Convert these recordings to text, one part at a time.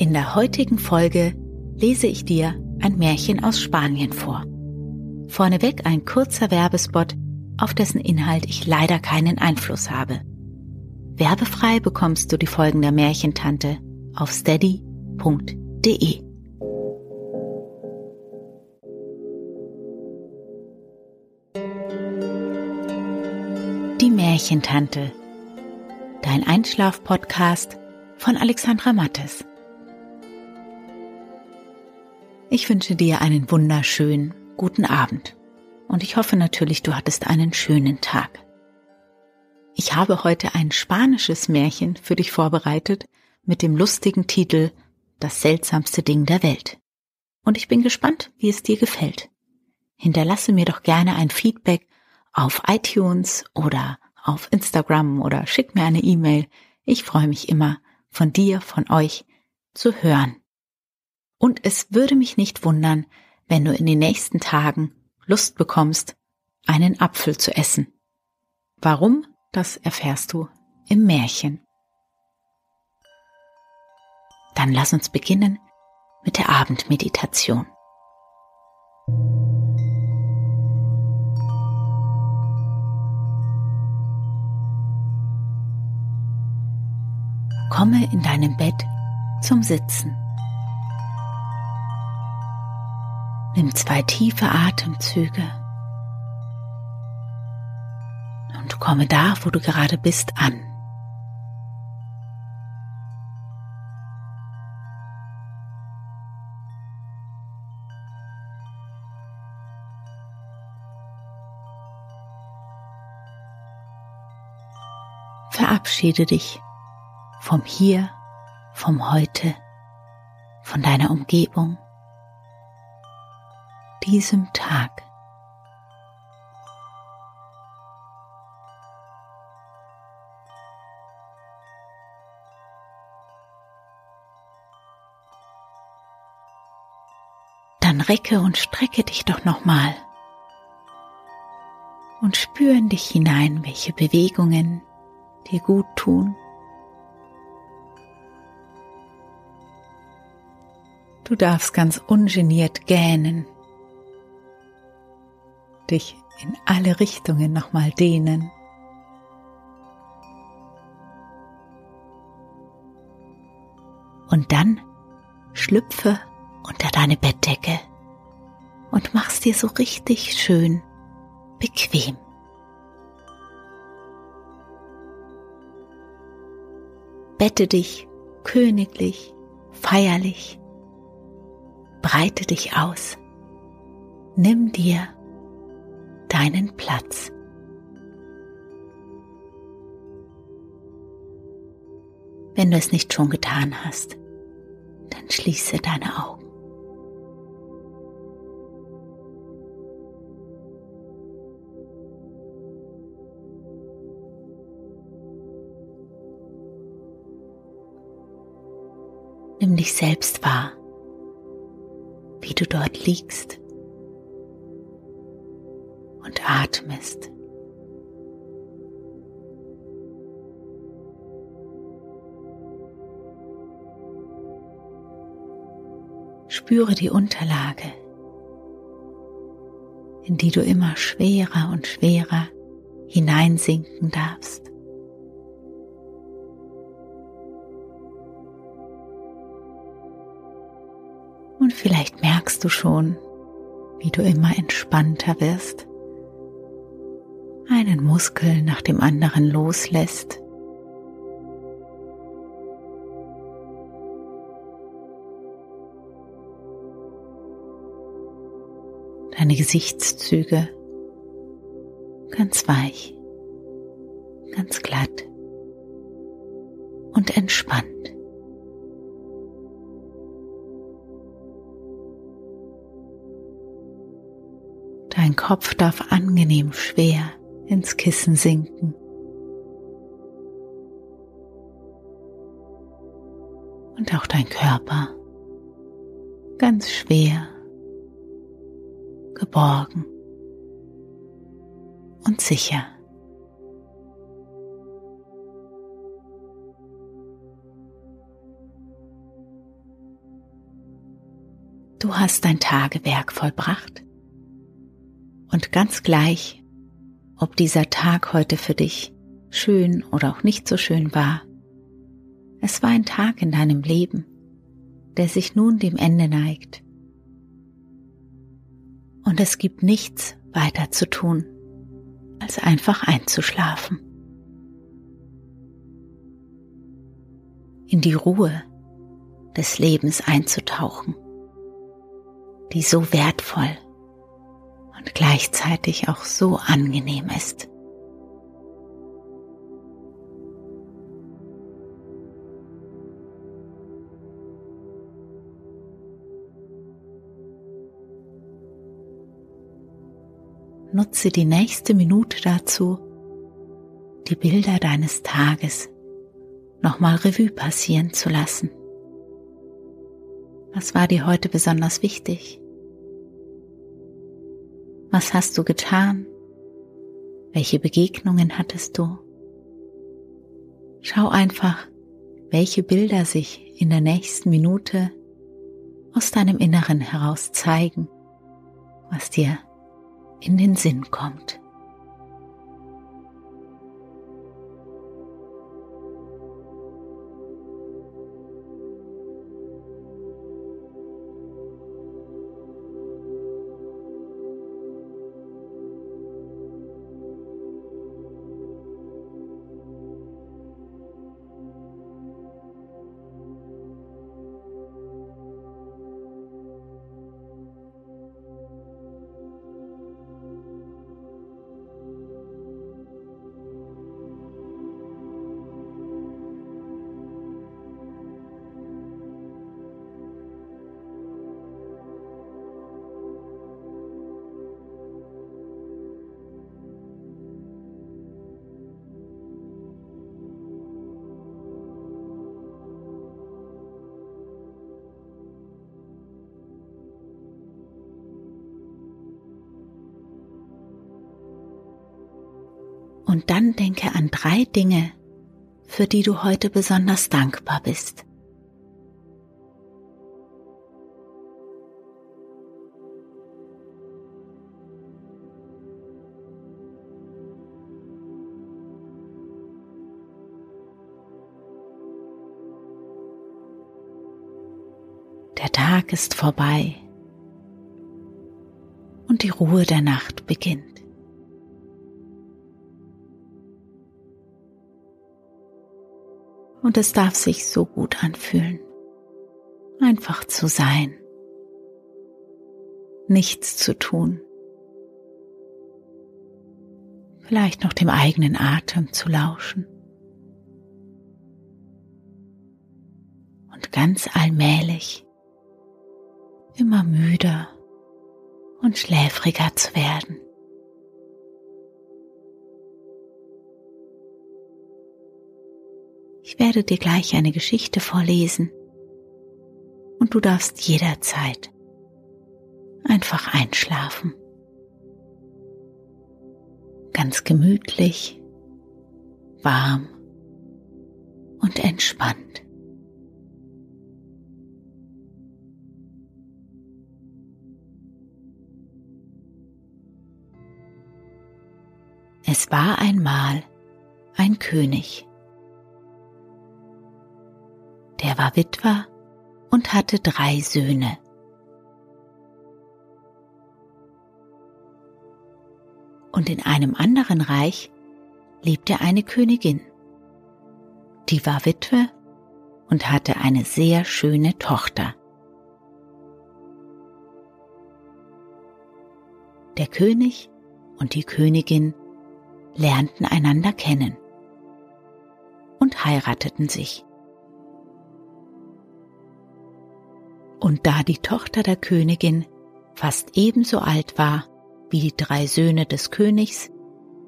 In der heutigen Folge lese ich dir ein Märchen aus Spanien vor. Vorneweg ein kurzer Werbespot, auf dessen Inhalt ich leider keinen Einfluss habe. Werbefrei bekommst du die Folgen der Märchentante auf steady.de. Die Märchentante. Dein Einschlaf-Podcast von Alexandra Mattes. Ich wünsche dir einen wunderschönen guten Abend und ich hoffe natürlich, du hattest einen schönen Tag. Ich habe heute ein spanisches Märchen für dich vorbereitet mit dem lustigen Titel Das seltsamste Ding der Welt. Und ich bin gespannt, wie es dir gefällt. Hinterlasse mir doch gerne ein Feedback auf iTunes oder auf Instagram oder schick mir eine E-Mail. Ich freue mich immer, von dir, von euch zu hören. Und es würde mich nicht wundern, wenn du in den nächsten Tagen Lust bekommst, einen Apfel zu essen. Warum? Das erfährst du im Märchen. Dann lass uns beginnen mit der Abendmeditation. Komme in deinem Bett zum Sitzen. Nimm zwei tiefe Atemzüge und komme da, wo du gerade bist, an. Verabschiede dich vom Hier, vom Heute, von deiner Umgebung, diesem Tag. Dann recke und strecke dich doch nochmal und spür in dich hinein, welche Bewegungen dir gut tun. Du darfst ganz ungeniert gähnen, dich in alle Richtungen nochmal dehnen. Und dann schlüpfe unter deine Bettdecke und mach's dir so richtig schön bequem. Bette dich königlich, feierlich breite dich aus. Nimm dir deinen Platz. Wenn du es nicht schon getan hast, dann schließe deine Augen. Nimm dich selbst wahr wie du dort liegst und atmest. Spüre die Unterlage, in die du immer schwerer und schwerer hineinsinken darfst. Und vielleicht merkst du schon, wie du immer entspannter wirst einen Muskel nach dem anderen loslässt. Deine Gesichtszüge ganz weich, ganz glatt und entspannt. Dein Kopf darf angenehm schwer ins Kissen sinken. Und auch dein Körper ganz schwer, geborgen und sicher. Du hast dein Tagewerk vollbracht und ganz gleich, ob dieser Tag heute für dich schön oder auch nicht so schön war, es war ein Tag in deinem Leben, der sich nun dem Ende neigt. Und es gibt nichts weiter zu tun, als einfach einzuschlafen. In die Ruhe des Lebens einzutauchen, die so wertvoll und gleichzeitig auch so angenehm ist. Nutze die nächste Minute dazu, die Bilder deines Tages nochmal Revue passieren zu lassen. Was war dir heute besonders wichtig? Was hast du getan? Welche Begegnungen hattest du? Schau einfach, welche Bilder sich in der nächsten Minute aus deinem Inneren heraus zeigen, was dir in den Sinn kommt. Und dann denke an drei Dinge, für die du heute besonders dankbar bist. Der Tag ist vorbei und die Ruhe der Nacht beginnt. Und es darf sich so gut anfühlen, einfach zu sein, nichts zu tun, vielleicht noch dem eigenen Atem zu lauschen. Und ganz allmählich immer müder und schläfriger zu werden. Ich werde dir gleich eine Geschichte vorlesen und du darfst jederzeit einfach einschlafen. Ganz gemütlich, warm und entspannt. Es war einmal ein König er war Witwer und hatte drei Söhne. Und in einem anderen Reich lebte eine Königin. Die war Witwe und hatte eine sehr schöne Tochter. Der König und die Königin lernten einander kennen und heirateten sich. Und da die Tochter der Königin fast ebenso alt war wie die drei Söhne des Königs,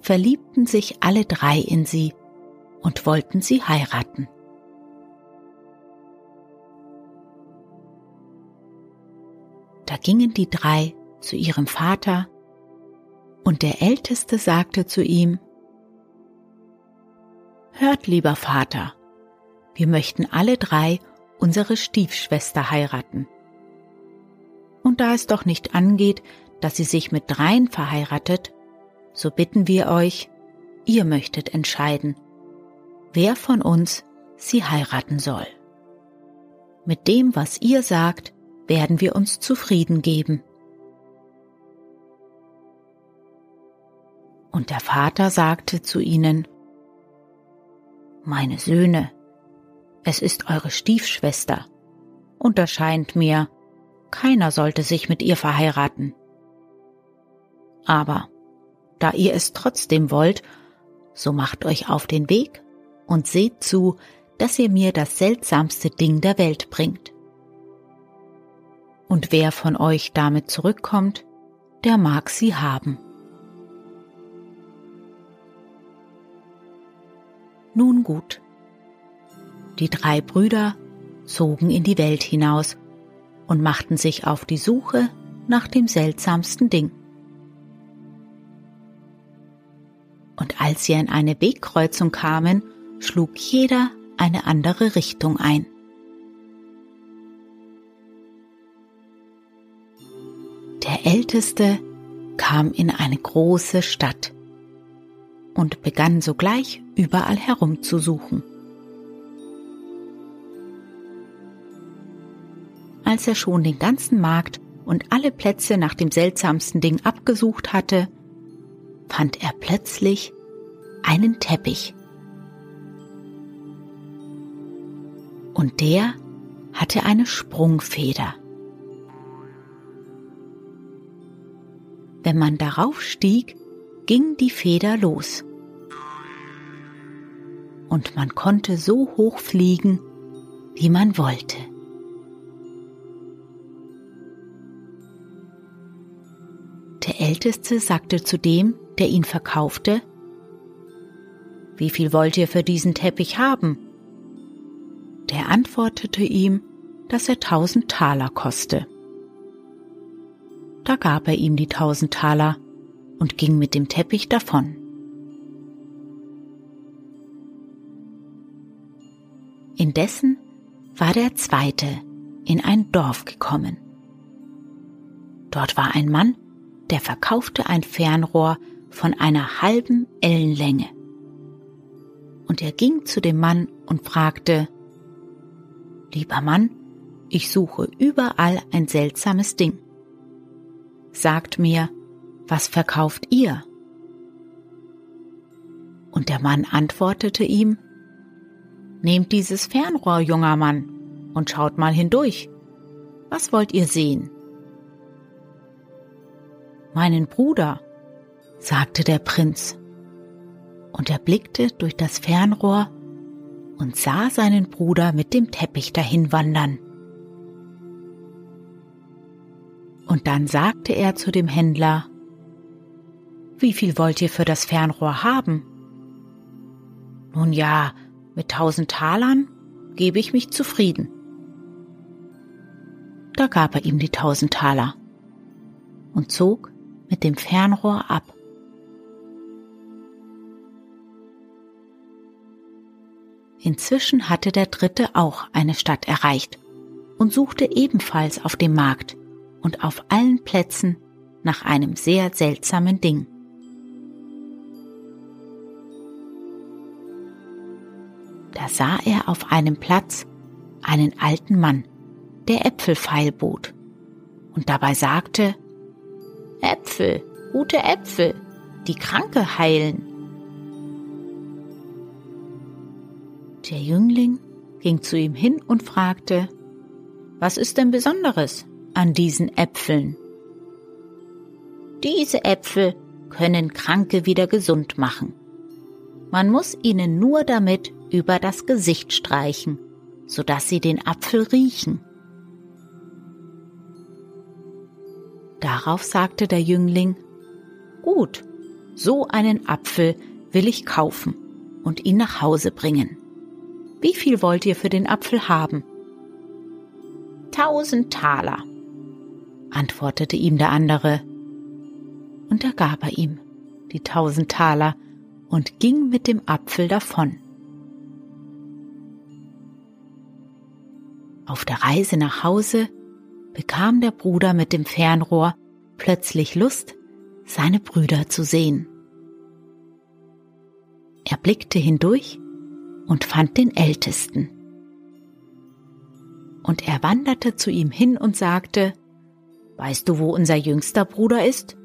verliebten sich alle drei in sie und wollten sie heiraten. Da gingen die drei zu ihrem Vater, und der Älteste sagte zu ihm, Hört, lieber Vater, wir möchten alle drei unsere Stiefschwester heiraten. Und da es doch nicht angeht, dass sie sich mit dreien verheiratet, so bitten wir euch, ihr möchtet entscheiden, wer von uns sie heiraten soll. Mit dem, was ihr sagt, werden wir uns zufrieden geben. Und der Vater sagte zu ihnen, Meine Söhne, es ist eure Stiefschwester, und da scheint mir, keiner sollte sich mit ihr verheiraten. Aber da ihr es trotzdem wollt, so macht euch auf den Weg und seht zu, dass ihr mir das seltsamste Ding der Welt bringt. Und wer von euch damit zurückkommt, der mag sie haben. Nun gut. Die drei Brüder zogen in die Welt hinaus und machten sich auf die Suche nach dem seltsamsten Ding. Und als sie an eine Wegkreuzung kamen, schlug jeder eine andere Richtung ein. Der Älteste kam in eine große Stadt und begann sogleich überall herumzusuchen. Als er schon den ganzen Markt und alle Plätze nach dem seltsamsten Ding abgesucht hatte, fand er plötzlich einen Teppich. Und der hatte eine Sprungfeder. Wenn man darauf stieg, ging die Feder los. Und man konnte so hoch fliegen, wie man wollte. Älteste sagte zu dem, der ihn verkaufte, Wie viel wollt ihr für diesen Teppich haben? Der antwortete ihm, dass er tausend Taler koste. Da gab er ihm die tausend Taler und ging mit dem Teppich davon. Indessen war der zweite in ein Dorf gekommen. Dort war ein Mann, der verkaufte ein Fernrohr von einer halben Ellenlänge. Und er ging zu dem Mann und fragte, Lieber Mann, ich suche überall ein seltsames Ding. Sagt mir, was verkauft ihr? Und der Mann antwortete ihm, Nehmt dieses Fernrohr, junger Mann, und schaut mal hindurch. Was wollt ihr sehen? Meinen Bruder, sagte der Prinz, und er blickte durch das Fernrohr und sah seinen Bruder mit dem Teppich dahin wandern. Und dann sagte er zu dem Händler, wie viel wollt ihr für das Fernrohr haben? Nun ja, mit tausend Talern gebe ich mich zufrieden. Da gab er ihm die tausend Taler und zog mit dem Fernrohr ab. Inzwischen hatte der Dritte auch eine Stadt erreicht und suchte ebenfalls auf dem Markt und auf allen Plätzen nach einem sehr seltsamen Ding. Da sah er auf einem Platz einen alten Mann, der Äpfel feilbot und dabei sagte, Äpfel, gute Äpfel, die Kranke heilen. Der Jüngling ging zu ihm hin und fragte, was ist denn Besonderes an diesen Äpfeln? Diese Äpfel können Kranke wieder gesund machen. Man muss ihnen nur damit über das Gesicht streichen, sodass sie den Apfel riechen. Darauf sagte der Jüngling, Gut, so einen Apfel will ich kaufen und ihn nach Hause bringen. Wie viel wollt ihr für den Apfel haben? Tausend Taler, antwortete ihm der andere. Und da gab er ihm die tausend Taler und ging mit dem Apfel davon. Auf der Reise nach Hause bekam der Bruder mit dem Fernrohr plötzlich Lust, seine Brüder zu sehen. Er blickte hindurch und fand den Ältesten. Und er wanderte zu ihm hin und sagte, Weißt du, wo unser jüngster Bruder ist?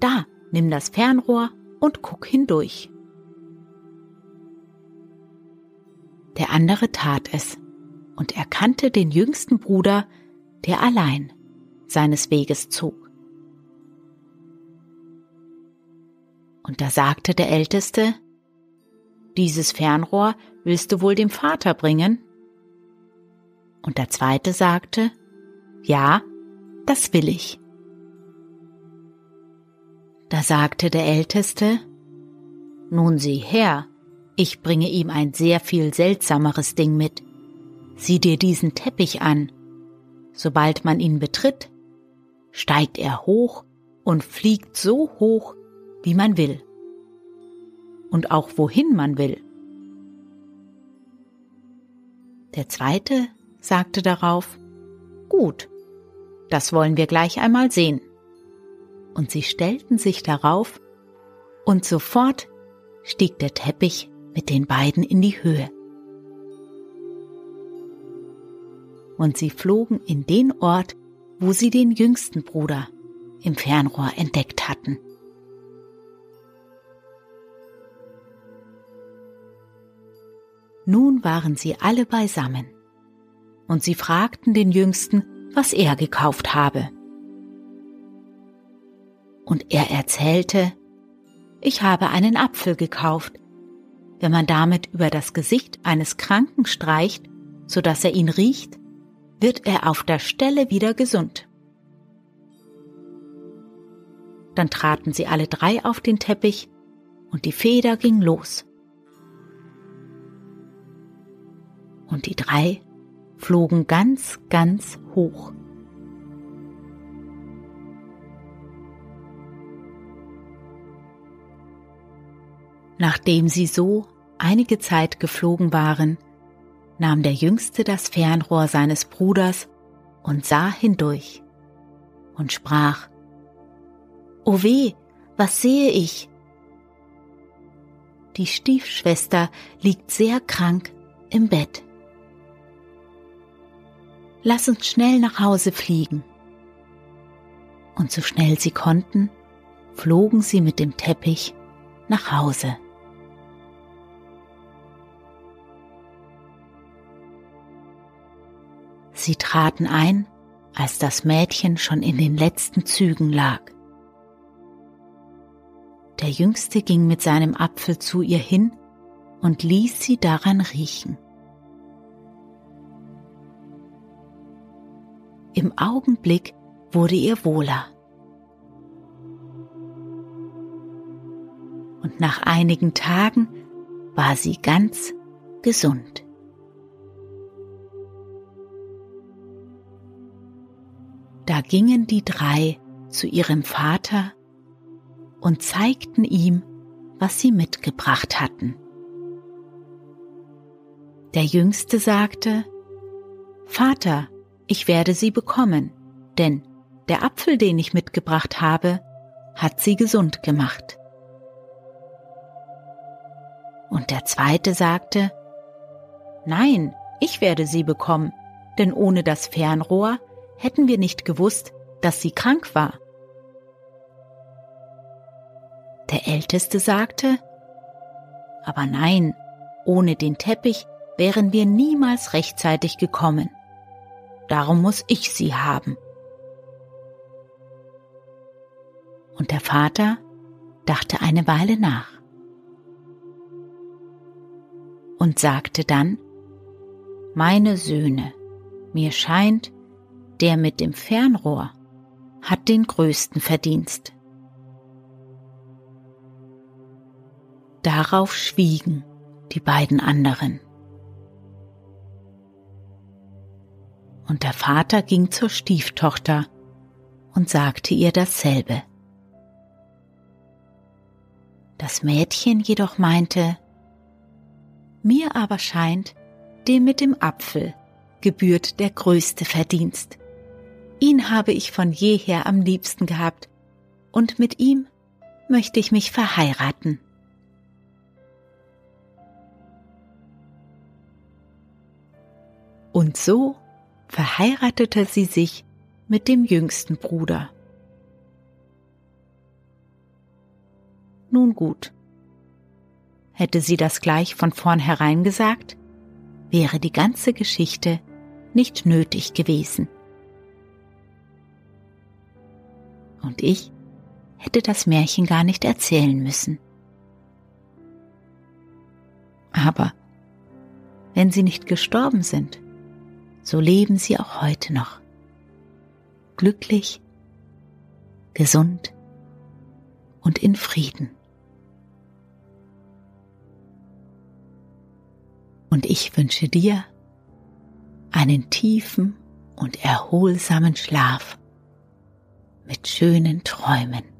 Da, nimm das Fernrohr und guck hindurch. Der andere tat es und erkannte den jüngsten Bruder, der allein seines Weges zog. Und da sagte der Älteste, dieses Fernrohr willst du wohl dem Vater bringen? Und der zweite sagte, ja, das will ich. Da sagte der Älteste, nun sieh her, ich bringe ihm ein sehr viel seltsameres Ding mit. Sieh dir diesen Teppich an. Sobald man ihn betritt, steigt er hoch und fliegt so hoch, wie man will. Und auch wohin man will. Der zweite sagte darauf, Gut, das wollen wir gleich einmal sehen. Und sie stellten sich darauf, und sofort stieg der Teppich mit den beiden in die Höhe. Und sie flogen in den Ort, wo sie den jüngsten Bruder im Fernrohr entdeckt hatten. Nun waren sie alle beisammen, und sie fragten den Jüngsten, was er gekauft habe. Und er erzählte, ich habe einen Apfel gekauft. Wenn man damit über das Gesicht eines Kranken streicht, so dass er ihn riecht, wird er auf der Stelle wieder gesund. Dann traten sie alle drei auf den Teppich und die Feder ging los. Und die drei flogen ganz, ganz hoch. Nachdem sie so einige Zeit geflogen waren, nahm der Jüngste das Fernrohr seines Bruders und sah hindurch und sprach, O weh, was sehe ich? Die Stiefschwester liegt sehr krank im Bett. Lass uns schnell nach Hause fliegen. Und so schnell sie konnten, flogen sie mit dem Teppich nach Hause. Sie traten ein, als das Mädchen schon in den letzten Zügen lag. Der Jüngste ging mit seinem Apfel zu ihr hin und ließ sie daran riechen. Im Augenblick wurde ihr wohler. Und nach einigen Tagen war sie ganz gesund. Da gingen die drei zu ihrem Vater und zeigten ihm, was sie mitgebracht hatten. Der Jüngste sagte, Vater, ich werde sie bekommen, denn der Apfel, den ich mitgebracht habe, hat sie gesund gemacht. Und der zweite sagte, Nein, ich werde sie bekommen, denn ohne das Fernrohr hätten wir nicht gewusst, dass sie krank war. Der Älteste sagte, aber nein, ohne den Teppich wären wir niemals rechtzeitig gekommen. Darum muss ich sie haben. Und der Vater dachte eine Weile nach und sagte dann, Meine Söhne, mir scheint, der mit dem Fernrohr hat den größten Verdienst. Darauf schwiegen die beiden anderen. Und der Vater ging zur Stieftochter und sagte ihr dasselbe. Das Mädchen jedoch meinte, mir aber scheint, dem mit dem Apfel gebührt der größte Verdienst. Ihn habe ich von jeher am liebsten gehabt, und mit ihm möchte ich mich verheiraten. Und so verheiratete sie sich mit dem jüngsten Bruder. Nun gut. Hätte sie das gleich von vornherein gesagt, wäre die ganze Geschichte nicht nötig gewesen. Und ich hätte das Märchen gar nicht erzählen müssen. Aber wenn sie nicht gestorben sind, so leben sie auch heute noch. Glücklich, gesund und in Frieden. Und ich wünsche dir einen tiefen und erholsamen Schlaf mit schönen Träumen.